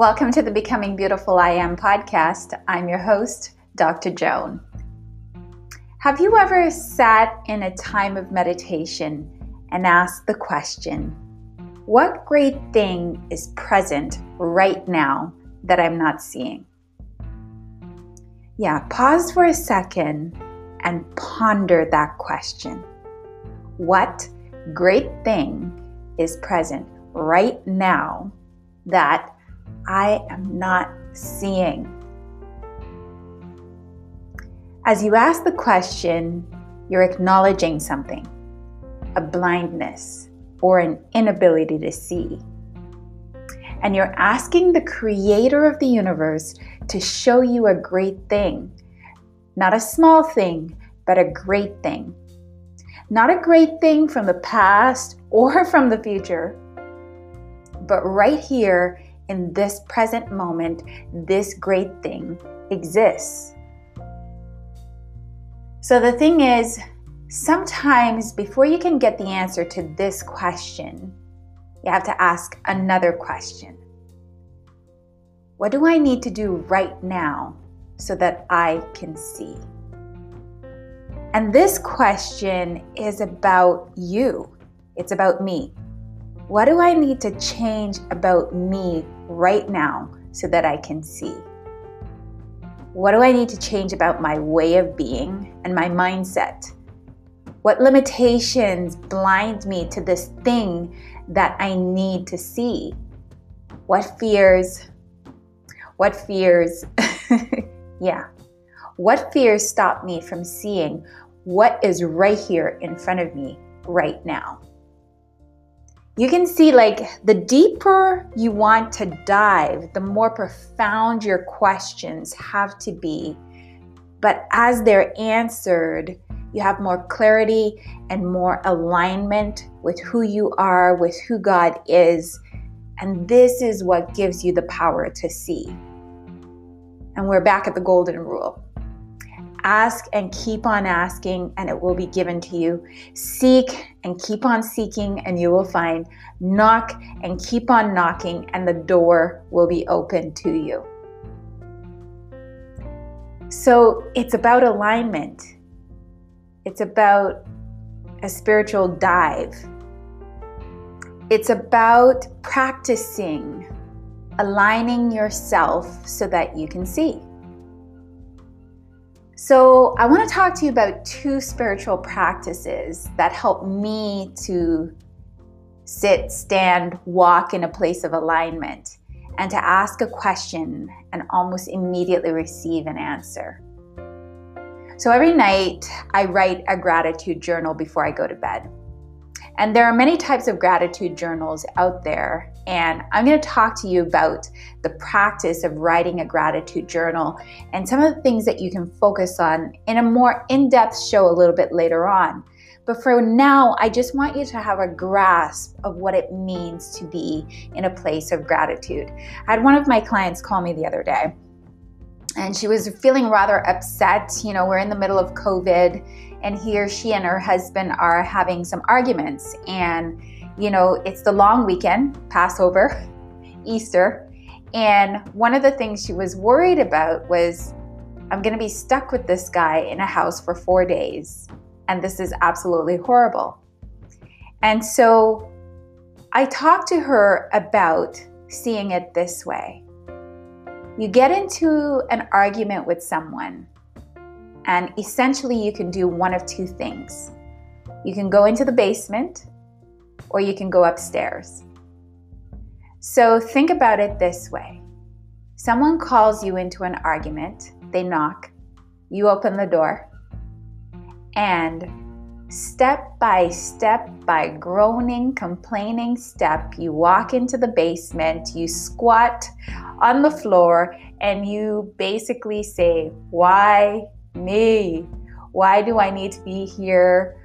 Welcome to the Becoming Beautiful I Am podcast. I'm your host, Dr. Joan. Have you ever sat in a time of meditation and asked the question, What great thing is present right now that I'm not seeing? Yeah, pause for a second and ponder that question. What great thing is present right now that I am not seeing? As you ask the question, you're acknowledging something a blindness or an inability to see. And you're asking the creator of the universe to show you a great thing. Not a small thing, but a great thing. Not a great thing from the past or from the future, but right here in this present moment, this great thing exists. So the thing is, sometimes before you can get the answer to this question, you have to ask another question What do I need to do right now so that I can see? And this question is about you, it's about me. What do I need to change about me right now so that I can see? What do I need to change about my way of being and my mindset? What limitations blind me to this thing that I need to see? What fears? What fears? yeah. What fears stop me from seeing what is right here in front of me right now? You can see like the deeper you want to dive, the more profound your questions have to be. But as they're answered, you have more clarity and more alignment with who you are, with who God is. And this is what gives you the power to see. And we're back at the golden rule. Ask and keep on asking, and it will be given to you. Seek and keep on seeking, and you will find. Knock and keep on knocking, and the door will be open to you. So it's about alignment, it's about a spiritual dive, it's about practicing aligning yourself so that you can see. So, I want to talk to you about two spiritual practices that help me to sit, stand, walk in a place of alignment and to ask a question and almost immediately receive an answer. So, every night I write a gratitude journal before I go to bed. And there are many types of gratitude journals out there. And I'm going to talk to you about the practice of writing a gratitude journal and some of the things that you can focus on in a more in depth show a little bit later on. But for now, I just want you to have a grasp of what it means to be in a place of gratitude. I had one of my clients call me the other day, and she was feeling rather upset. You know, we're in the middle of COVID and he or she and her husband are having some arguments. And, you know, it's the long weekend, Passover, Easter. And one of the things she was worried about was I'm going to be stuck with this guy in a house for four days. And this is absolutely horrible. And so I talked to her about seeing it this way. You get into an argument with someone and essentially, you can do one of two things you can go into the basement or you can go upstairs. So think about it this way someone calls you into an argument, they knock, you open the door, and step by step, by groaning, complaining step, you walk into the basement, you squat on the floor, and you basically say, Why me. Why do I need to be here?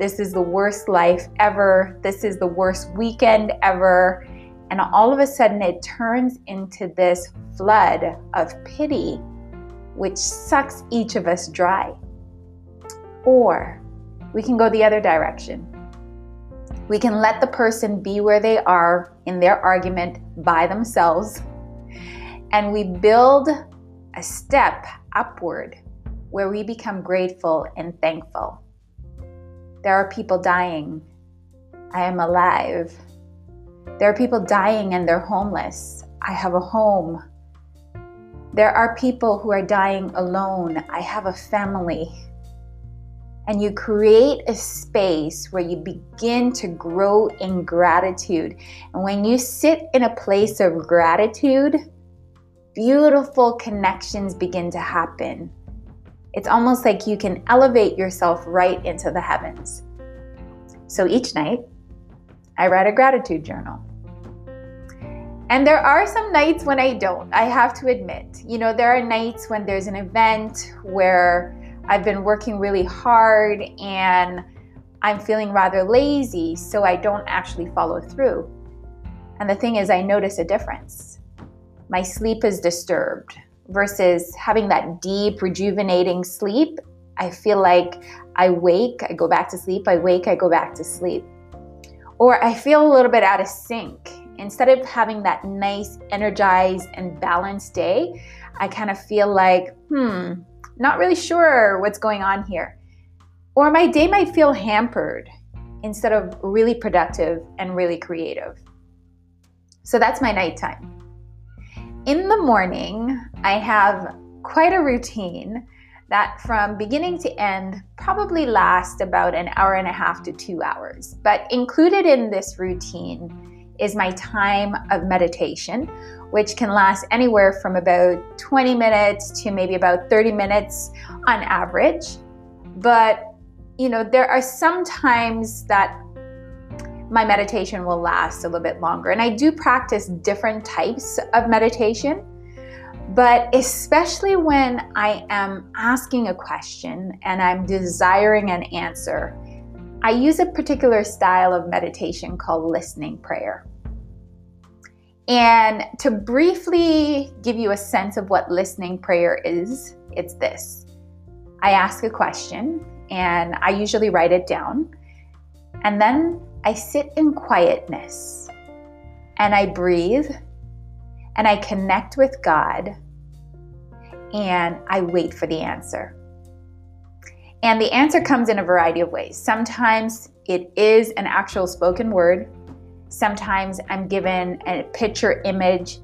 This is the worst life ever. This is the worst weekend ever. And all of a sudden, it turns into this flood of pity, which sucks each of us dry. Or we can go the other direction. We can let the person be where they are in their argument by themselves and we build a step upward where we become grateful and thankful. There are people dying. I am alive. There are people dying and they're homeless. I have a home. There are people who are dying alone. I have a family. And you create a space where you begin to grow in gratitude. And when you sit in a place of gratitude, beautiful connections begin to happen. It's almost like you can elevate yourself right into the heavens. So each night, I write a gratitude journal. And there are some nights when I don't, I have to admit. You know, there are nights when there's an event where I've been working really hard and I'm feeling rather lazy, so I don't actually follow through. And the thing is, I notice a difference. My sleep is disturbed versus having that deep, rejuvenating sleep. I feel like I wake, I go back to sleep, I wake, I go back to sleep. Or I feel a little bit out of sync instead of having that nice, energized, and balanced day, I kind of feel like, hmm, not really sure what's going on here. Or my day might feel hampered instead of really productive and really creative. So that's my nighttime. In the morning, I have quite a routine that from beginning to end probably lasts about an hour and a half to two hours. But included in this routine is my time of meditation, which can last anywhere from about 20 minutes to maybe about 30 minutes on average. But, you know, there are some times that my meditation will last a little bit longer. And I do practice different types of meditation. But especially when I am asking a question and I'm desiring an answer, I use a particular style of meditation called listening prayer. And to briefly give you a sense of what listening prayer is, it's this I ask a question and I usually write it down. And then I sit in quietness and I breathe and I connect with God and I wait for the answer. And the answer comes in a variety of ways. Sometimes it is an actual spoken word, sometimes I'm given a picture image,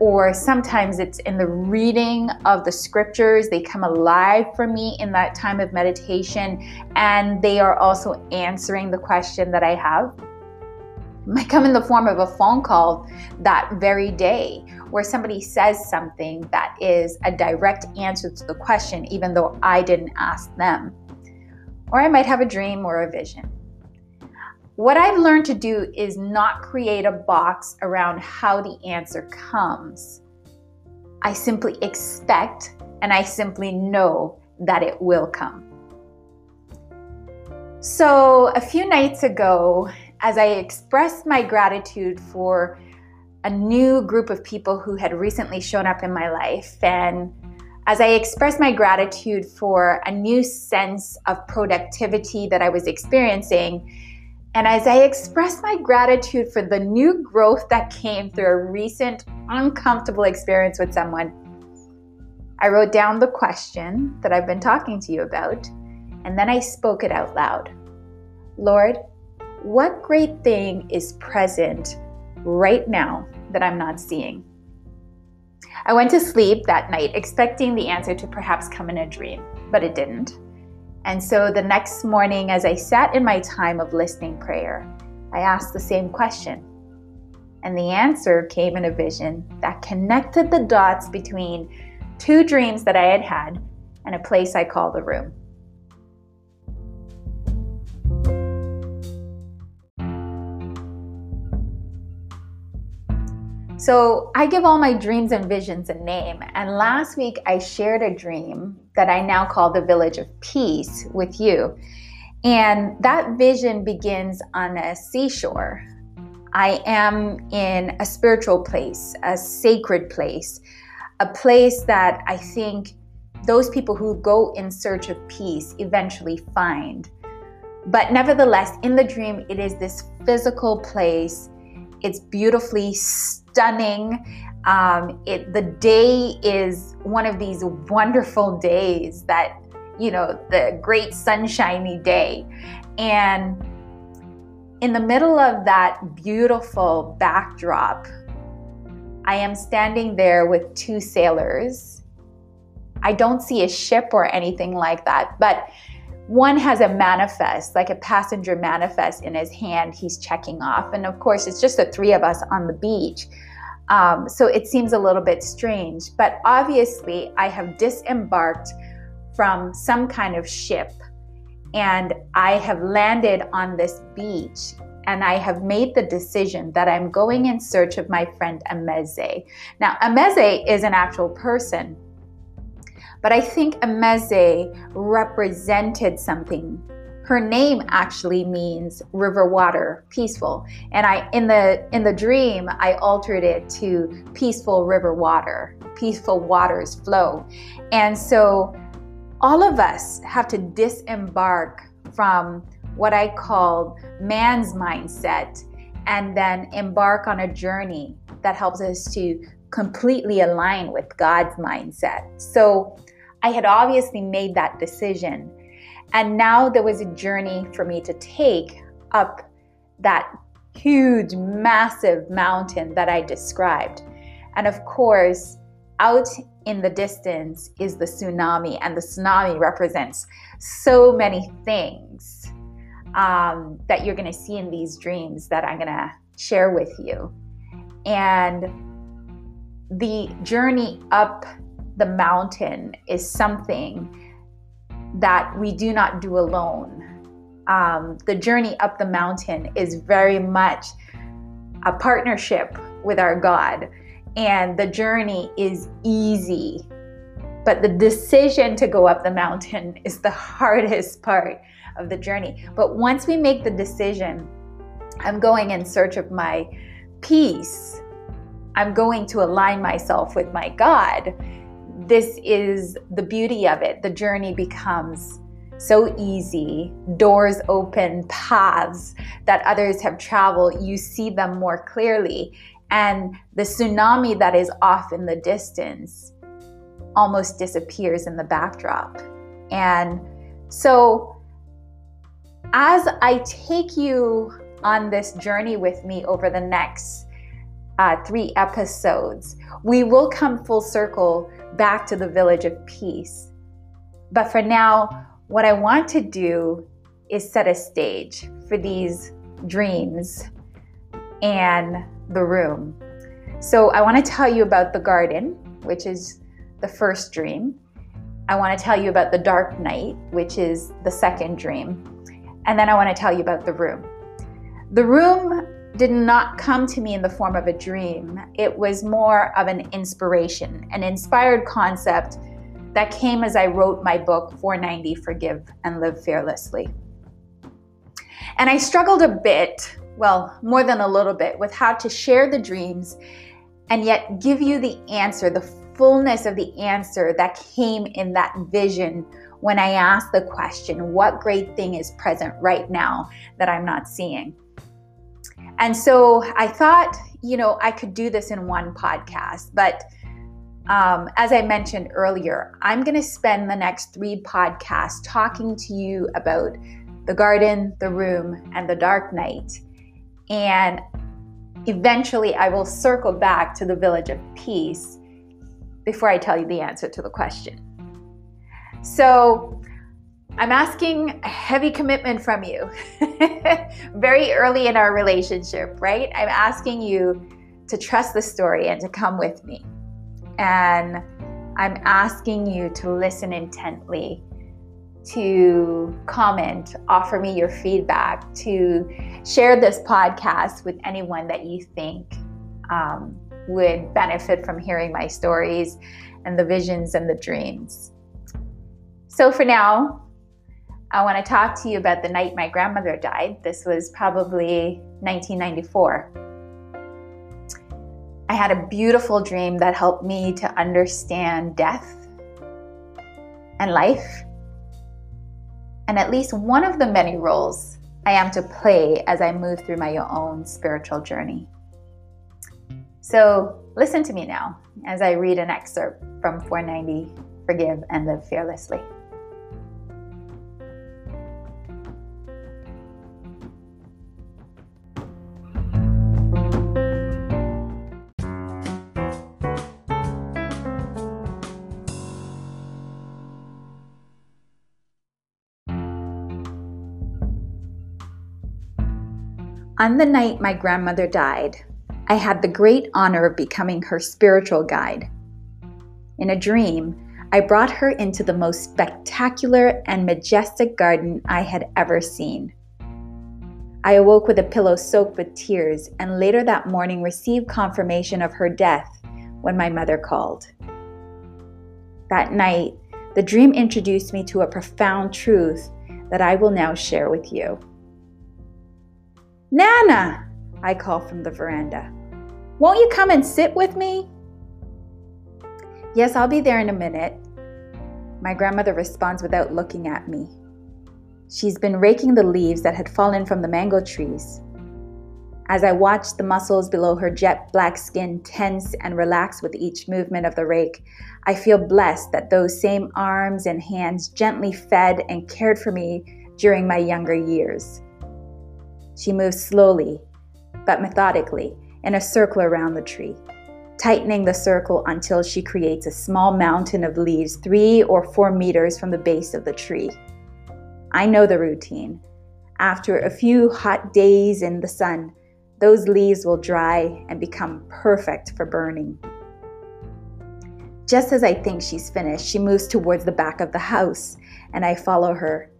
or sometimes it's in the reading of the scriptures. They come alive for me in that time of meditation, and they are also answering the question that I have. It might come in the form of a phone call that very day where somebody says something that is a direct answer to the question, even though I didn't ask them. Or I might have a dream or a vision. What I've learned to do is not create a box around how the answer comes. I simply expect and I simply know that it will come. So, a few nights ago, as I expressed my gratitude for a new group of people who had recently shown up in my life, and as I expressed my gratitude for a new sense of productivity that I was experiencing, and as I expressed my gratitude for the new growth that came through a recent uncomfortable experience with someone, I wrote down the question that I've been talking to you about, and then I spoke it out loud. Lord, what great thing is present right now that I'm not seeing? I went to sleep that night expecting the answer to perhaps come in a dream, but it didn't. And so the next morning, as I sat in my time of listening prayer, I asked the same question. And the answer came in a vision that connected the dots between two dreams that I had had and a place I call the room. So I give all my dreams and visions a name. And last week I shared a dream that I now call the Village of Peace with you. And that vision begins on a seashore. I am in a spiritual place, a sacred place, a place that I think those people who go in search of peace eventually find. But nevertheless, in the dream, it is this physical place. It's beautifully stunning. Um, it, the day is one of these wonderful days that, you know, the great sunshiny day. And in the middle of that beautiful backdrop, I am standing there with two sailors. I don't see a ship or anything like that, but one has a manifest, like a passenger manifest in his hand, he's checking off. And of course, it's just the three of us on the beach. Um, so it seems a little bit strange. But obviously, I have disembarked from some kind of ship and I have landed on this beach and I have made the decision that I'm going in search of my friend Ameze. Now, Ameze is an actual person but I think Ameze represented something. Her name actually means river water, peaceful. And I in the in the dream I altered it to peaceful river water, peaceful waters flow. And so all of us have to disembark from what I call man's mindset and then embark on a journey that helps us to completely align with God's mindset. So I had obviously made that decision. And now there was a journey for me to take up that huge, massive mountain that I described. And of course, out in the distance is the tsunami, and the tsunami represents so many things um, that you're going to see in these dreams that I'm going to share with you. And the journey up the mountain is something that we do not do alone. Um, the journey up the mountain is very much a partnership with our God, and the journey is easy. But the decision to go up the mountain is the hardest part of the journey. But once we make the decision, I'm going in search of my peace. I'm going to align myself with my God this is the beauty of it. The journey becomes so easy, doors open, paths that others have traveled, you see them more clearly. And the tsunami that is off in the distance almost disappears in the backdrop. And so, as I take you on this journey with me over the next uh, three episodes, we will come full circle back to the village of peace. But for now, what I want to do is set a stage for these dreams and the room. So I want to tell you about the garden, which is the first dream. I want to tell you about the dark night, which is the second dream. And then I want to tell you about the room. The room did not come to me in the form of a dream. It was more of an inspiration, an inspired concept that came as I wrote my book, 490 Forgive and Live Fearlessly. And I struggled a bit, well, more than a little bit, with how to share the dreams and yet give you the answer, the fullness of the answer that came in that vision when I asked the question, What great thing is present right now that I'm not seeing? And so I thought, you know, I could do this in one podcast, but um, as I mentioned earlier, I'm going to spend the next three podcasts talking to you about the garden, the room, and the dark night. And eventually, I will circle back to the village of peace before I tell you the answer to the question. So, I'm asking a heavy commitment from you very early in our relationship, right? I'm asking you to trust the story and to come with me. And I'm asking you to listen intently, to comment, offer me your feedback, to share this podcast with anyone that you think um, would benefit from hearing my stories and the visions and the dreams. So for now, I want to talk to you about the night my grandmother died. This was probably 1994. I had a beautiful dream that helped me to understand death and life, and at least one of the many roles I am to play as I move through my own spiritual journey. So listen to me now as I read an excerpt from 490 Forgive and Live Fearlessly. On the night my grandmother died, I had the great honor of becoming her spiritual guide. In a dream, I brought her into the most spectacular and majestic garden I had ever seen. I awoke with a pillow soaked with tears and later that morning received confirmation of her death when my mother called. That night, the dream introduced me to a profound truth that I will now share with you. Nana, I call from the veranda. Won't you come and sit with me? Yes, I'll be there in a minute. My grandmother responds without looking at me. She's been raking the leaves that had fallen from the mango trees. As I watch the muscles below her jet black skin tense and relax with each movement of the rake, I feel blessed that those same arms and hands gently fed and cared for me during my younger years. She moves slowly, but methodically, in a circle around the tree, tightening the circle until she creates a small mountain of leaves three or four meters from the base of the tree. I know the routine. After a few hot days in the sun, those leaves will dry and become perfect for burning. Just as I think she's finished, she moves towards the back of the house, and I follow her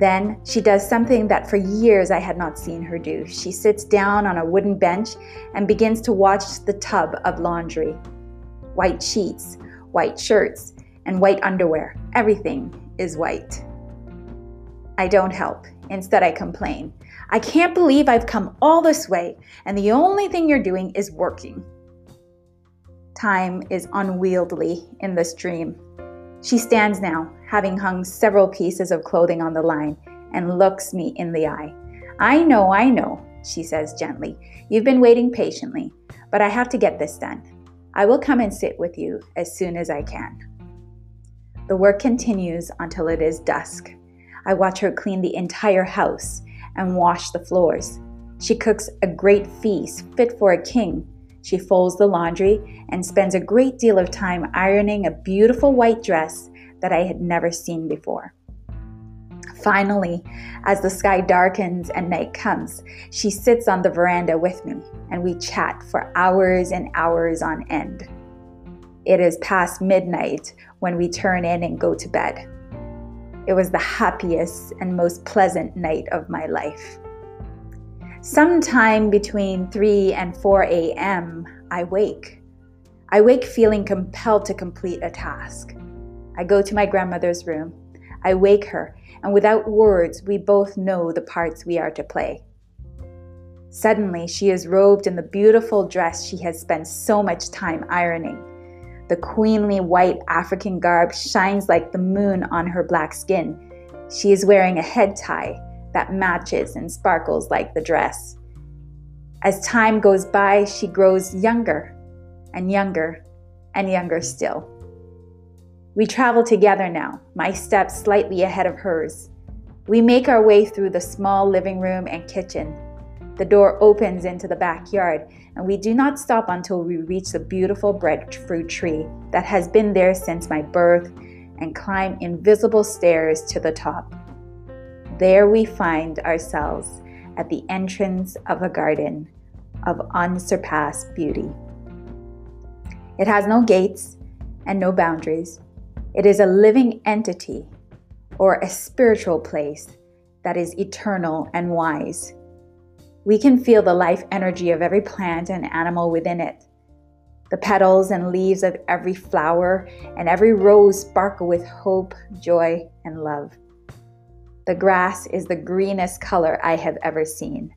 then she does something that for years I had not seen her do. She sits down on a wooden bench and begins to watch the tub of laundry. White sheets, white shirts, and white underwear. Everything is white. I don't help. Instead, I complain. I can't believe I've come all this way, and the only thing you're doing is working. Time is unwieldy in this dream. She stands now, having hung several pieces of clothing on the line, and looks me in the eye. I know, I know, she says gently. You've been waiting patiently, but I have to get this done. I will come and sit with you as soon as I can. The work continues until it is dusk. I watch her clean the entire house and wash the floors. She cooks a great feast fit for a king. She folds the laundry and spends a great deal of time ironing a beautiful white dress that I had never seen before. Finally, as the sky darkens and night comes, she sits on the veranda with me and we chat for hours and hours on end. It is past midnight when we turn in and go to bed. It was the happiest and most pleasant night of my life. Sometime between 3 and 4 a.m., I wake. I wake feeling compelled to complete a task. I go to my grandmother's room. I wake her, and without words, we both know the parts we are to play. Suddenly, she is robed in the beautiful dress she has spent so much time ironing. The queenly white African garb shines like the moon on her black skin. She is wearing a head tie that matches and sparkles like the dress. As time goes by, she grows younger and younger and younger still. We travel together now, my steps slightly ahead of hers. We make our way through the small living room and kitchen. The door opens into the backyard, and we do not stop until we reach the beautiful breadfruit tree that has been there since my birth and climb invisible stairs to the top. There we find ourselves at the entrance of a garden of unsurpassed beauty. It has no gates and no boundaries. It is a living entity or a spiritual place that is eternal and wise. We can feel the life energy of every plant and animal within it. The petals and leaves of every flower and every rose sparkle with hope, joy, and love. The grass is the greenest color I have ever seen.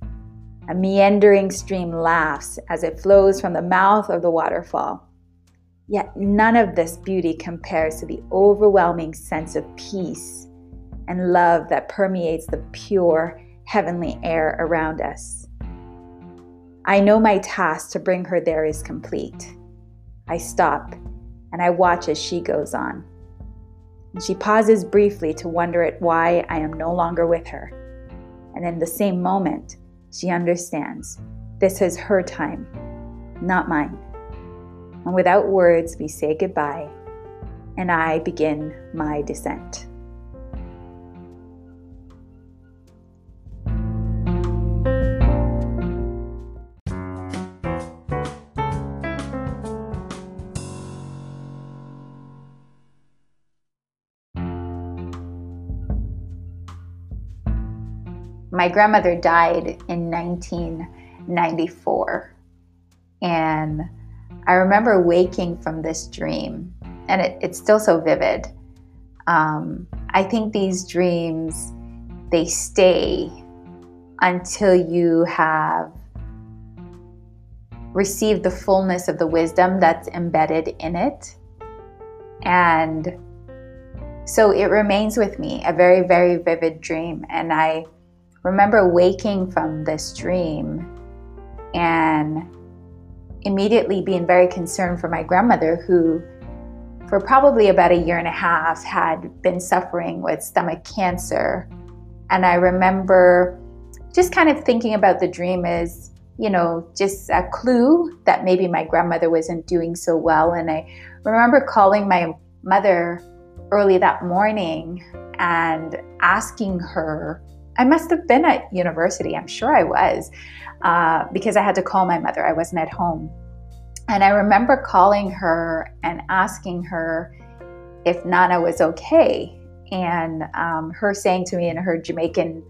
A meandering stream laughs as it flows from the mouth of the waterfall. Yet none of this beauty compares to the overwhelming sense of peace and love that permeates the pure, heavenly air around us. I know my task to bring her there is complete. I stop and I watch as she goes on. She pauses briefly to wonder at why I am no longer with her. And in the same moment, she understands this is her time, not mine. And without words, we say goodbye, and I begin my descent. my grandmother died in 1994. And I remember waking from this dream, and it, it's still so vivid. Um, I think these dreams, they stay until you have received the fullness of the wisdom that's embedded in it. And so it remains with me, a very, very vivid dream. And I remember waking from this dream and immediately being very concerned for my grandmother, who, for probably about a year and a half, had been suffering with stomach cancer. And I remember just kind of thinking about the dream as, you know, just a clue that maybe my grandmother wasn't doing so well. And I remember calling my mother early that morning and asking her I must have been at university. I'm sure I was uh, because I had to call my mother. I wasn't at home. And I remember calling her and asking her if Nana was okay. And um, her saying to me in her Jamaican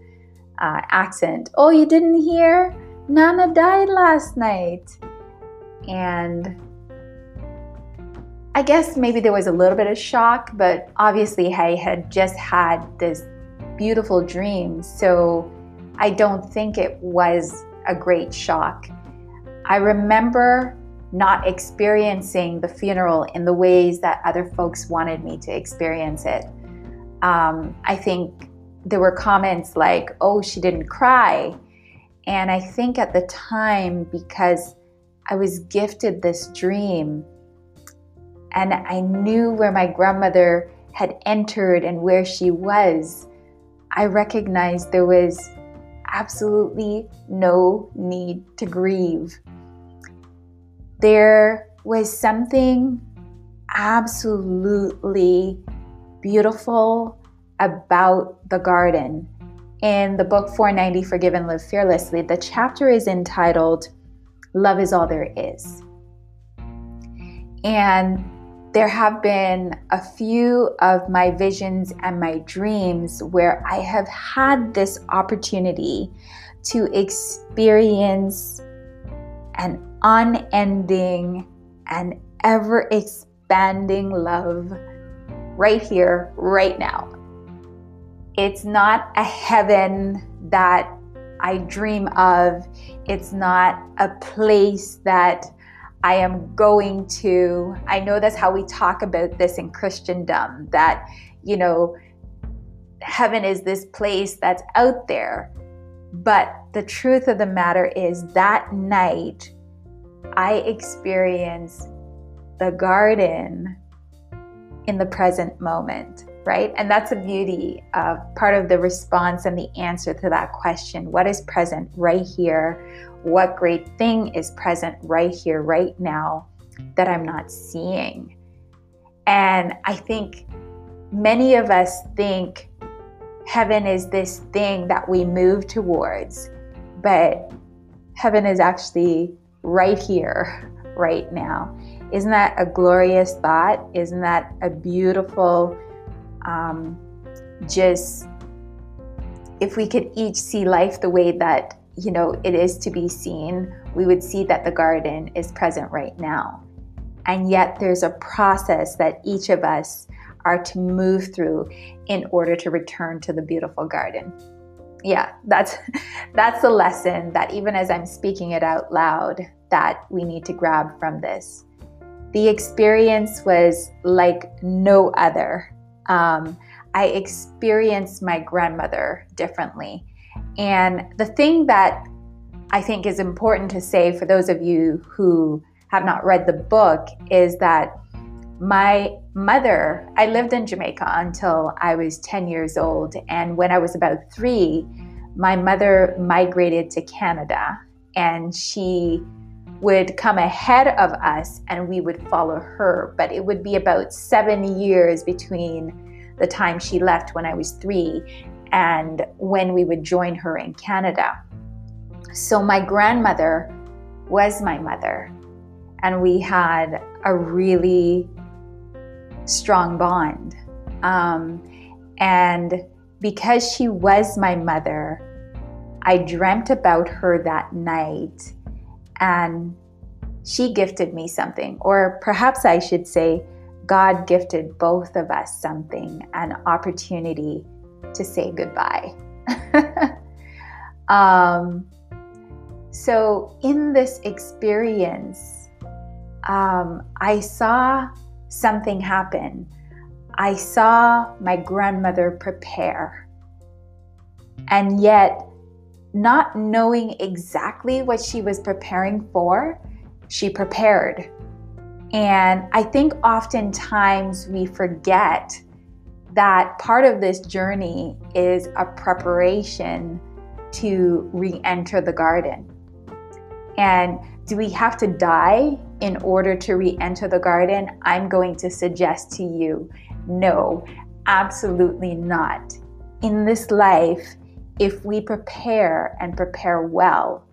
uh, accent, Oh, you didn't hear? Nana died last night. And I guess maybe there was a little bit of shock, but obviously I had just had this beautiful dreams. So I don't think it was a great shock. I remember not experiencing the funeral in the ways that other folks wanted me to experience it. Um, I think there were comments like, oh, she didn't cry. And I think at the time, because I was gifted this dream and I knew where my grandmother had entered and where she was, I recognized there was absolutely no need to grieve. There was something absolutely beautiful about the garden. In the book 490 Forgive and Live Fearlessly, the chapter is entitled Love is All There Is. And there have been a few of my visions and my dreams where I have had this opportunity to experience an unending and ever expanding love right here, right now. It's not a heaven that I dream of, it's not a place that I am going to, I know that's how we talk about this in Christendom, that, you know, heaven is this place that's out there. But the truth of the matter is that night, I experienced the garden in the present moment, right? And that's the beauty of part of the response and the answer to that question what is present right here? what great thing is present right here, right now that I'm not seeing. And I think many of us think heaven is this thing that we move towards, but heaven is actually right here, right now. Isn't that a glorious thought? Isn't that a beautiful, um, just if we could each see life the way that you know, it is to be seen, we would see that the garden is present right now. And yet there's a process that each of us are to move through in order to return to the beautiful garden. Yeah, that's that's the lesson that even as I'm speaking it out loud that we need to grab from this. The experience was like no other. Um, I experienced my grandmother differently and the thing that I think is important to say for those of you who have not read the book is that my mother, I lived in Jamaica until I was 10 years old. And when I was about three, my mother migrated to Canada and she would come ahead of us and we would follow her. But it would be about seven years between the time she left when I was three and when we would join her in Canada. So my grandmother was my mother, and we had a really strong bond. Um, and because she was my mother, I dreamt about her that night and she gifted me something, or perhaps I should say, God gifted both of us something an opportunity to say goodbye. um, so, in this experience, um, I saw something happen. I saw my grandmother prepare. And yet, not knowing exactly what she was preparing for, she prepared. And I think oftentimes we forget that part of this journey is a preparation to re enter the garden. And do we have to die in order to re enter the garden? I'm going to suggest to you no, absolutely not. In this life, if we prepare and prepare well,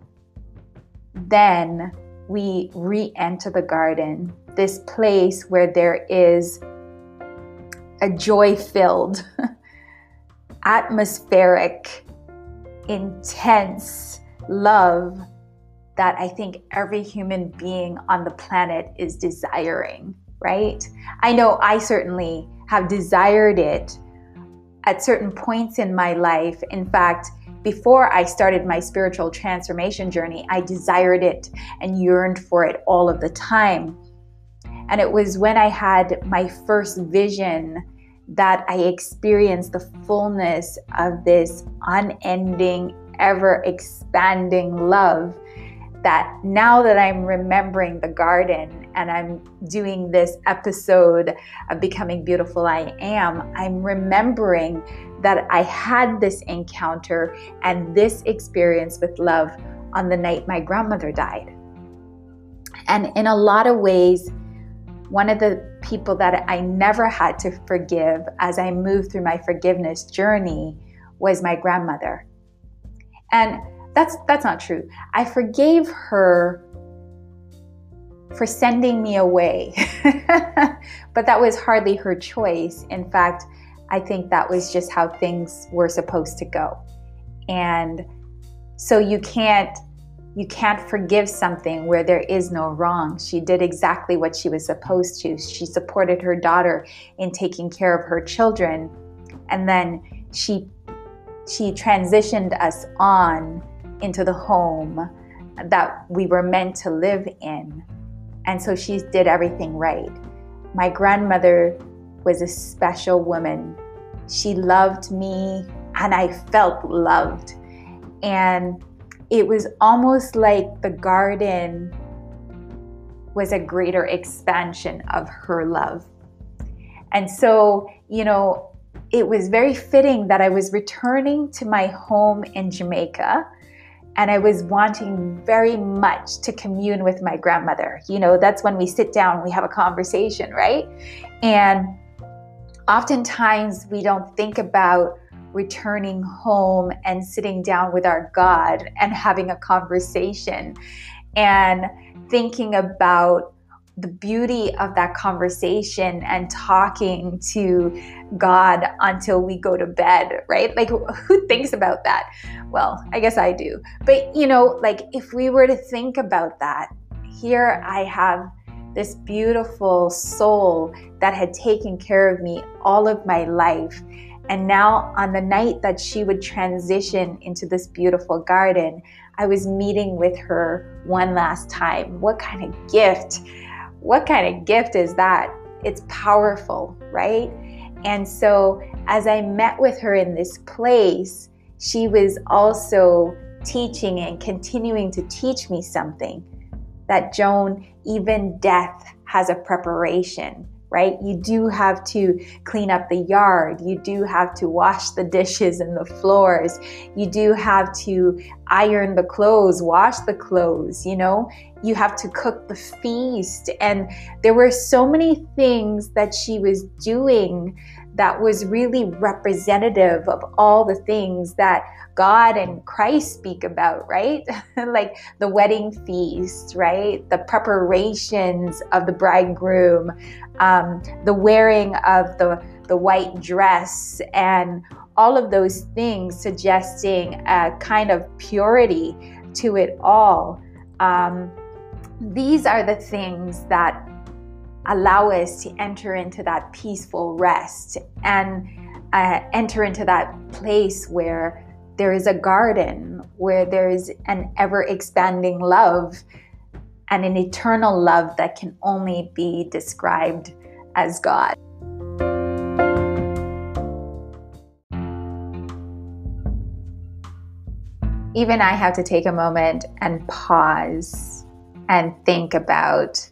then we re enter the garden, this place where there is a joy filled, atmospheric, intense love that I think every human being on the planet is desiring, right? I know I certainly have desired it at certain points in my life. In fact, before I started my spiritual transformation journey, I desired it and yearned for it all of the time. And it was when I had my first vision that I experienced the fullness of this unending, ever expanding love that now that I'm remembering the garden and I'm doing this episode of Becoming Beautiful I Am, I'm remembering that I had this encounter and this experience with love on the night my grandmother died. And in a lot of ways, one of the people that I never had to forgive as I moved through my forgiveness journey was my grandmother. And that's that's not true. I forgave her for sending me away. but that was hardly her choice. In fact, I think that was just how things were supposed to go. And so you can't you can't forgive something where there is no wrong. She did exactly what she was supposed to. She supported her daughter in taking care of her children and then she she transitioned us on into the home that we were meant to live in. And so she did everything right. My grandmother was a special woman. She loved me, and I felt loved. And it was almost like the garden was a greater expansion of her love. And so, you know, it was very fitting that I was returning to my home in Jamaica and I was wanting very much to commune with my grandmother. You know, that's when we sit down, we have a conversation, right? And oftentimes we don't think about returning home and sitting down with our God and having a conversation and thinking about the beauty of that conversation and talking to God until we go to bed, right? Like, who thinks about that? Well, I guess I do. But, you know, like, if we were to think about that, here I have this beautiful soul that had taken care of me all of my life. And now, on the night that she would transition into this beautiful garden, I was meeting with her one last time. What kind of gift! What kind of gift is that? It's powerful, right? And so as I met with her in this place, she was also teaching and continuing to teach me something that Joan, even death has a preparation right? You do have to clean up the yard. You do have to wash the dishes and the floors. You do have to iron the clothes, wash the clothes, you know? You have to cook the feast. And there were so many things that she was doing that was really representative of all the things that God and Christ speak about, right? like the wedding feast, right? The preparations of the bridegroom, um, the wearing of the, the white dress, and all of those things suggesting a kind of purity to it all. Um, these are the things that allow us to enter into that peaceful rest and uh, enter into that place where there is a garden, where there is an ever expanding love and an eternal love that can only be described as God. Even I have to take a moment and pause and think about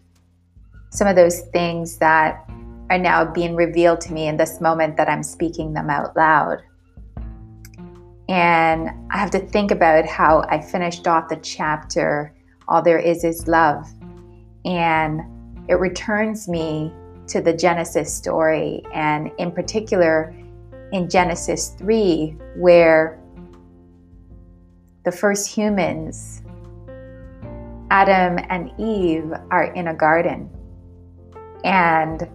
some of those things that are now being revealed to me in this moment that I'm speaking them out loud. And I have to think about how I finished off the chapter, All There Is Is Love. And it returns me to the Genesis story, and in particular, in Genesis 3, where the first humans, Adam and Eve, are in a garden and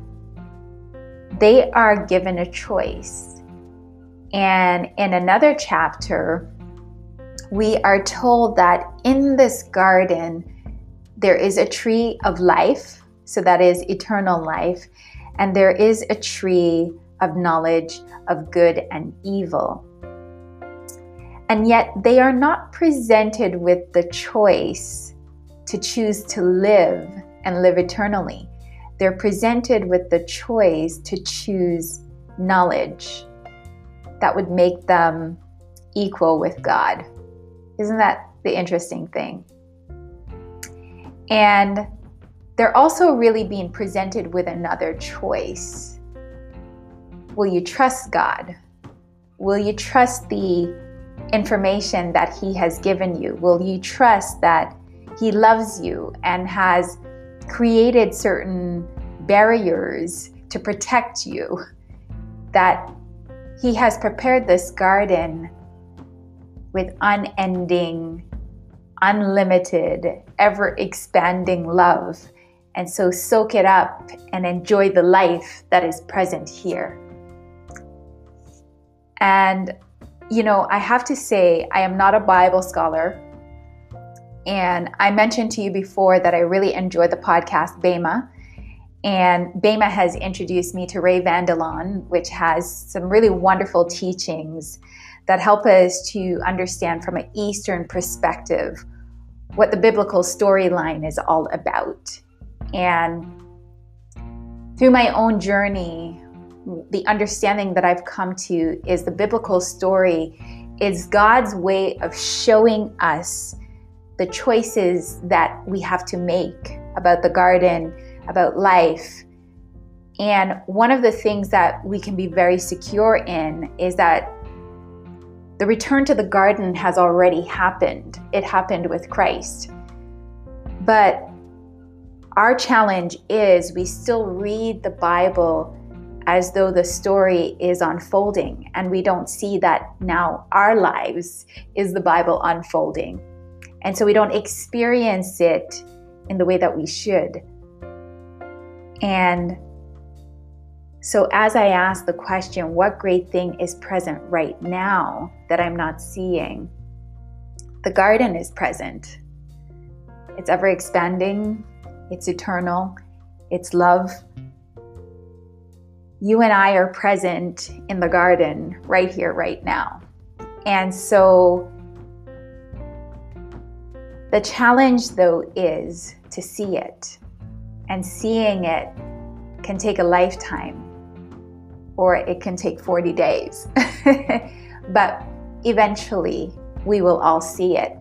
they are given a choice. And in another chapter, we are told that in this garden, there is a tree of life, so that is eternal life, and there is a tree of knowledge of good and evil. And yet, they are not presented with the choice to choose to live and live eternally they're presented with the choice to choose knowledge that would make them equal with God. Isn't that the interesting thing? And they're also really being presented with another choice. Will you trust God? Will you trust the information that He has given you? Will you trust that He loves you and has created certain barriers to protect you, that He has prepared this garden with unending, unlimited, ever expanding love. And so soak it up and enjoy the life that is present here. And, you know, I have to say, I am not a Bible scholar. And I mentioned to you before that I really enjoy the podcast Bema. And Bema has introduced me to Ray Vander Laan, which has some really wonderful teachings that help us to understand from an Eastern perspective what the biblical storyline is all about. And through my own journey, the understanding that I've come to is the biblical story is God's way of showing us the choices that we have to make about the garden, about life. And one of the things that we can be very secure in is that the return to the garden has already happened. It happened with Christ. But our challenge is we still read the Bible as though the story is unfolding, and we don't see that now our lives is the Bible unfolding. And so we don't experience it in the way that we should. And so, as I ask the question, what great thing is present right now that I'm not seeing? The garden is present. It's ever expanding, it's eternal, it's love. You and I are present in the garden right here, right now. And so, the challenge, though, is to see it. And seeing it can take a lifetime or it can take 40 days. but eventually, we will all see it.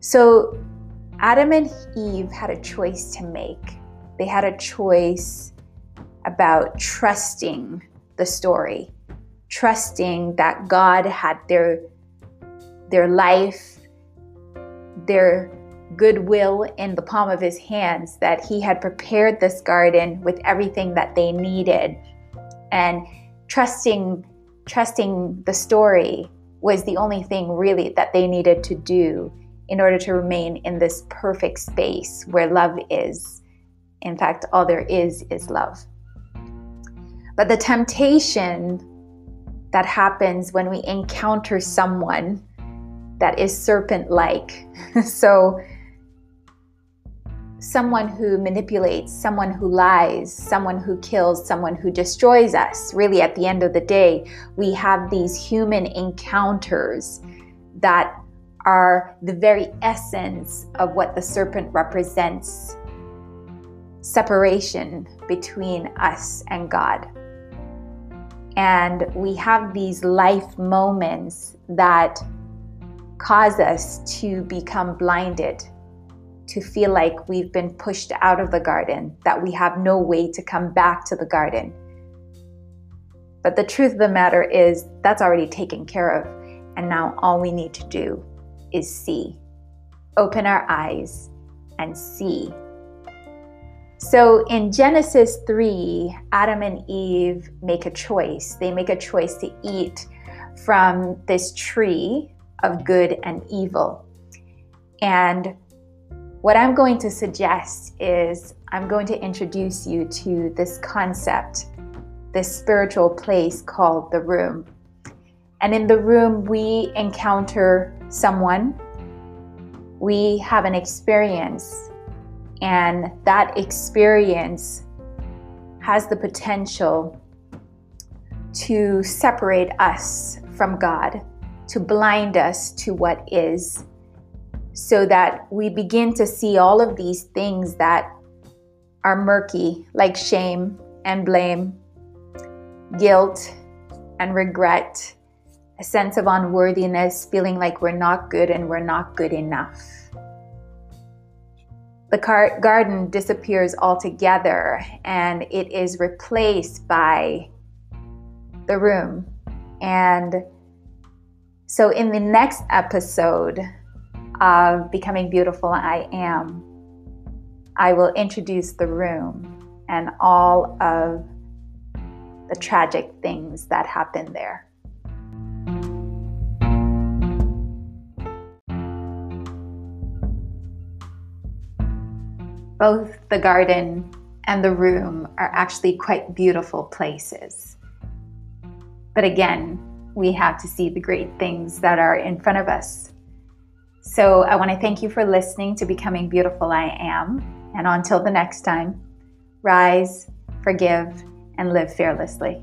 So, Adam and Eve had a choice to make. They had a choice about trusting the story, trusting that God had their their life, their goodwill in the palm of his hands, that he had prepared this garden with everything that they needed. And trusting trusting the story was the only thing really that they needed to do in order to remain in this perfect space where love is. In fact, all there is is love. But the temptation that happens when we encounter someone that is serpent like, so someone who manipulates, someone who lies, someone who kills, someone who destroys us. Really, at the end of the day, we have these human encounters that are the very essence of what the serpent represents separation between us and God. And we have these life moments that cause us to become blinded to feel like we've been pushed out of the garden, that we have no way to come back to the garden. But the truth of the matter is, that's already taken care of. And now all we need to do is see. Open our eyes and see. So in Genesis 3, Adam and Eve make a choice. They make a choice to eat from this tree of good and evil. And what I'm going to suggest is I'm going to introduce you to this concept, this spiritual place called the room. And in the room, we encounter someone, we have an experience, and that experience has the potential to separate us from God, to blind us to what is so that we begin to see all of these things that are murky, like shame and blame, guilt and regret, a sense of unworthiness, feeling like we're not good and we're not good enough. The car- garden disappears altogether and it is replaced by the room. And so, in the next episode, of Becoming Beautiful I Am, I will introduce the room and all of the tragic things that happen there. Both the garden and the room are actually quite beautiful places. But again, we have to see the great things that are in front of us so I want to thank you for listening to Becoming Beautiful I Am. And until the next time, rise, forgive, and live fearlessly.